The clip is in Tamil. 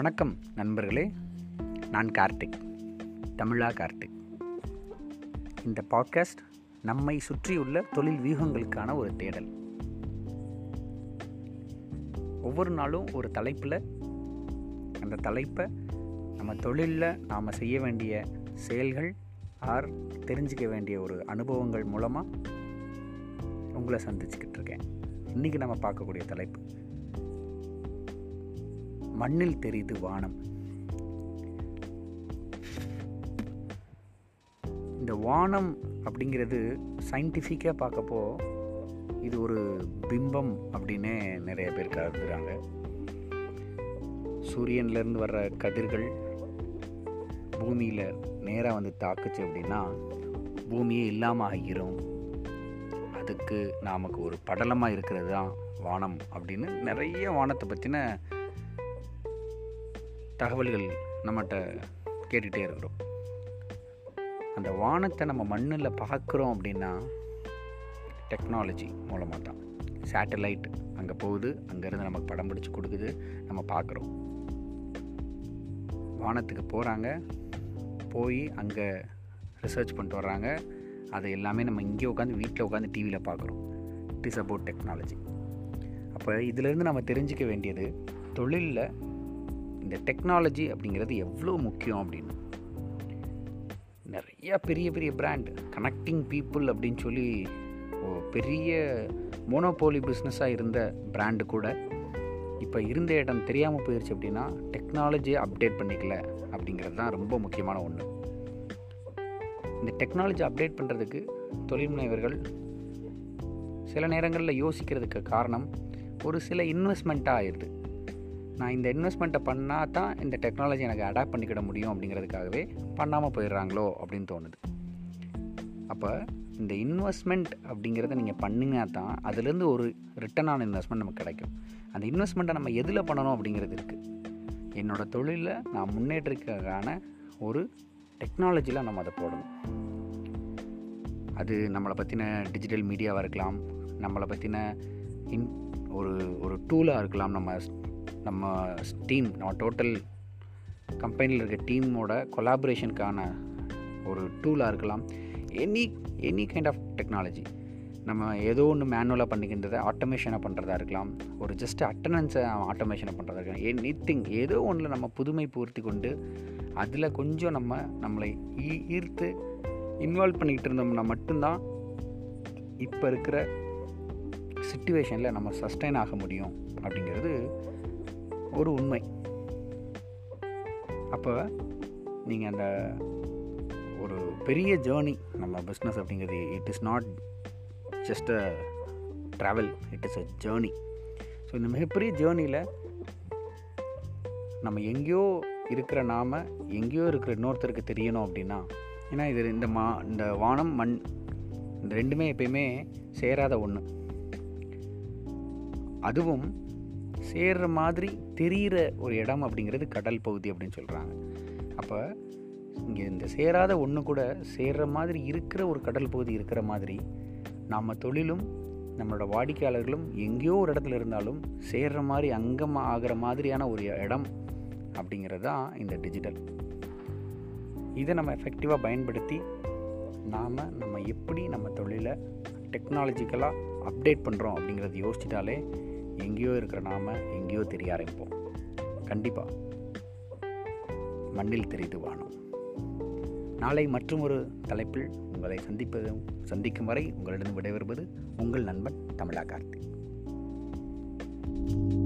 வணக்கம் நண்பர்களே. நான் கார்த்திக் தமிழா கார்த்திக். இந்த பாட்காஸ்ட் நம்மை சுற்றியுள்ள தொழில் வியூகங்களுக்கான ஒரு தேடல். ஒவ்வொரு நாளும் ஒரு தலைப்பில் அந்த தலைப்பை நம்ம தொழிலில் நாம் செய்ய வேண்டிய செயல்கள் ஆர் தெரிஞ்சிக்க வேண்டிய ஒரு அனுபவங்கள் மூலமாக உங்களை சந்திச்சுக்கிட்டு இருக்கேன். இன்றைக்கி நம்ம பார்க்கக்கூடிய தலைப்பு மண்ணில் தெரியுது வானம். இந்த வானம் அப்படிங்கிறது சயின்டிஃபிக்காக பார்க்கப்போ இது ஒரு பிம்பம் அப்படின்னு நிறைய பேர் கருதுகிறாங்க சூரியன்லேருந்து வர்ற கதிர்கள் பூமியில் நேராக வந்து தாக்குச்சு அப்படின்னா பூமியே இல்லாமல் ஆகிரும் அதுக்கு நமக்கு ஒரு படலமாக இருக்கிறது தான் வானம் அப்படின்னு நிறைய வானத்தை பற்றின தகவல்கள் நம்மகிட்ட கேட்டுகிட்டே இருக்கிறோம். அந்த வானத்தை நம்ம மண்ணில் பார்க்குறோம் அப்படின்னா டெக்னாலஜி மூலமாக தான். சேட்டலைட் அங்கே போகுது அங்கேருந்து நமக்கு படம் பிடிச்சி கொடுக்குது நம்ம பார்க்குறோம். வானத்துக்கு போகிறாங்க போய் அங்கே ரிசர்ச் பண்ணிட்டு வர்றாங்க. அதை எல்லாமே நம்ம இங்கே உட்காந்து வீட்டில் உட்காந்து டிவியில் பார்க்குறோம். இட் இஸ் அபவுட் டெக்னாலஜி அப்போ இதிலேருந்து நம்ம தெரிஞ்சிக்க வேண்டியது தொழிலில் இந்த டெக்னாலஜி அப்படிங்கிறது எவ்வளோ முக்கியம் அப்படின்னு. நிறையா பெரிய பெரிய பிராண்ட் கனெக்டிங் பீப்புள் அப்படின்னு சொல்லி பெரிய மோனோபோலி பிஸ்னஸாக இருந்த பிராண்டு கூட இப்போ இருந்த இடம் தெரியாமல் போயிடுச்சு அப்படின்னா டெக்னாலஜியை அப்டேட் பண்ணிக்கல அப்படிங்கிறது தான் ரொம்ப முக்கியமான ஒன்று இந்த டெக்னாலஜி அப்டேட் பண்ணுறதுக்கு தொழில் முனைவர்கள் சில நேரங்களில் யோசிக்கிறதுக்கு காரணம் ஒரு சில இன்வெஸ்ட்மெண்ட்டாக ஆயிடுது. நான் இந்த இன்வெஸ்ட்மெண்ட்டை பண்ணால் தான் இந்த டெக்னாலஜி எனக்கு அடாப்ட் பண்ணிக்கிட முடியும் அப்படிங்கிறதுக்காகவே பண்ணாமல் போயிடுறாங்களோ அப்படின்னு தோணுது. அப்போ இந்த இன்வெஸ்ட்மெண்ட் அப்படிங்கிறத நீங்கள் பண்ணிங்கன்னா தான் அதுலேருந்து ஒரு ரிட்டர்ன் ஆன இன்வெஸ்ட்மெண்ட் நமக்கு கிடைக்கும். அந்த இன்வெஸ்ட்மெண்ட்டை நம்ம எதில் பண்ணணும் அப்படிங்கிறது இருக்குது என்னோடய தொழிலில் நான் முன்னேற்றத்துக்கான ஒரு டெக்னாலஜியில் நம்ம அதை போடணும். அது நம்மளை பற்றின டிஜிட்டல் மீடியாவாக இருக்கலாம் நம்மளை பற்றின இன் ஒரு ஒரு டூலாக இருக்கலாம் நம்ம நம்ம டீம் நம்ம டோட்டல் கம்பெனியில் இருக்க டீமோட கொலாபரேஷனுக்கான ஒரு டூலாக இருக்கலாம். Any any kind of technology நம்ம ஏதோ ஒன்று மேனுவலாக பண்ணிக்கின்றத ஆட்டோமேஷனாக பண்ணுறதா இருக்கலாம். ஒரு ஜஸ்ட் அட்டண்டன்ஸை ஆட்டோமேஷனை பண்ணுறதா இருக்கலாம். எனி திங் ஏதோ ஒன்றில் நம்ம புதுமை பூர்த்தி கொண்டு அதில் கொஞ்சம் நம்ம நம்மளை ஈ ஈர்த்து இன்வால்வ் பண்ணிக்கிட்டு இருந்தோம்னா மட்டும்தான் இப்போ இருக்கிற சுச்சுவேஷனில் நம்ம சஸ்டைன் ஆக முடியும் அப்படிங்கிறது ஒரு உண்மை. அப்போ நீங்கள் அந்த ஒரு பெரிய ஜேர்னி நம்ம பிஸ்னஸ் அப்படிங்கிறது it is not just a travel it is a journey so இந்த மிகப்பெரிய ஜேர்னியில் நம்ம எங்கேயோ இருக்கிற நாம் எங்கேயோ இருக்கிற இன்னொருத்தருக்கு தெரியணும் அப்படின்னா ஏன்னா இது இந்த மா இந்த வானம் மண் இந்த ரெண்டுமே எப்பயுமே சேராத ஒன்று அதுவும் சேர்ற மாதிரி தெரிகிற ஒரு இடம் அப்படிங்கிறது கடல் பகுதி அப்படின்னு சொல்கிறாங்க அப்போ இங்கே இந்த சேராத ஒன்று கூட சேர்ற மாதிரி இருக்கிற ஒரு கடல் பகுதி இருக்கிற மாதிரி நம்ம தொழிலும் நம்மளோட வாடிக்கையாளர்களும் எங்கேயோ ஒரு இடத்துல இருந்தாலும் சேர்ற மாதிரி அங்கம் ஆகிற மாதிரியான ஒரு இடம் அப்படிங்கிறது தான் இந்த டிஜிட்டல் இதை நம்ம எஃபெக்டிவாக பயன்படுத்தி நாம் நம்ம எப்படி நம்ம தொழிலை டெக்னாலஜிக்கலாக அப்டேட் பண்ணுறோம் அப்படிங்கிறத யோசிச்சிட்டாலே எங்கேயோ இருக்கிற நாம் எங்கேயோ தெரிய ஆரம்பிப்போம். கண்டிப்பாக மண்ணில் தெரிந்து வானம் நாளை மற்றும் ஒரு தலைப்பில் உங்களை சந்திப்பது சந்திக்கும் வரை உங்களிடம் விடைபெறுவது உங்கள் நண்பன் தமிழா கார்த்திக். thank you